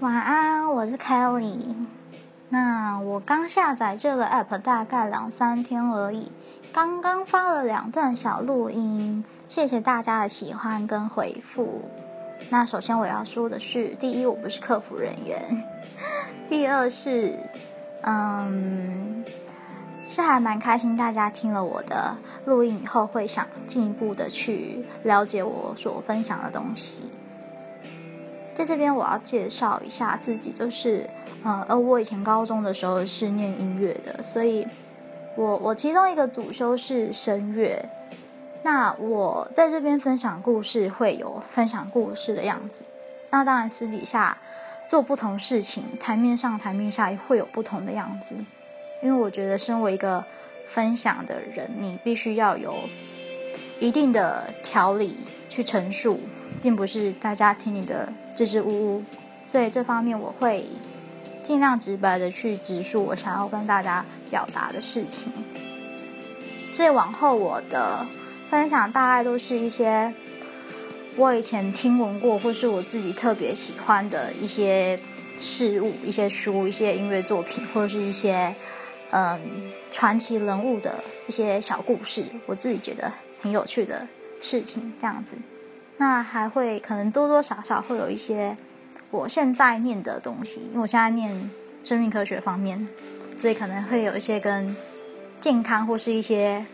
晚安，我是 Kelly。那我刚下载这个 app 大概两三天而已，刚刚发了两段小录音，谢谢大家的喜欢跟回复。那首先我要说的是，第一，我不是客服人员；第二是，嗯，是还蛮开心，大家听了我的录音以后，会想进一步的去了解我所分享的东西。在这边我要介绍一下自己，就是呃，而我以前高中的时候是念音乐的，所以我我其中一个主修是声乐。那我在这边分享故事会有分享故事的样子，那当然私底下做不同事情，台面上台面下会有不同的样子。因为我觉得身为一个分享的人，你必须要有一定的条理去陈述。并不是大家听你的支支吾吾，所以这方面我会尽量直白的去直述我想要跟大家表达的事情。所以往后我的分享大概都是一些我以前听闻过或是我自己特别喜欢的一些事物、一些书、一些音乐作品，或者是一些嗯传奇人物的一些小故事，我自己觉得很有趣的事情，这样子。那还会可能多多少少会有一些我现在念的东西，因为我现在念生命科学方面，所以可能会有一些跟健康或是一些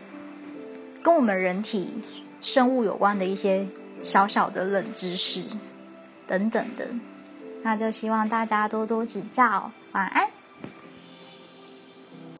跟我们人体生物有关的一些小小的冷知识等等的，那就希望大家多多指教，晚安。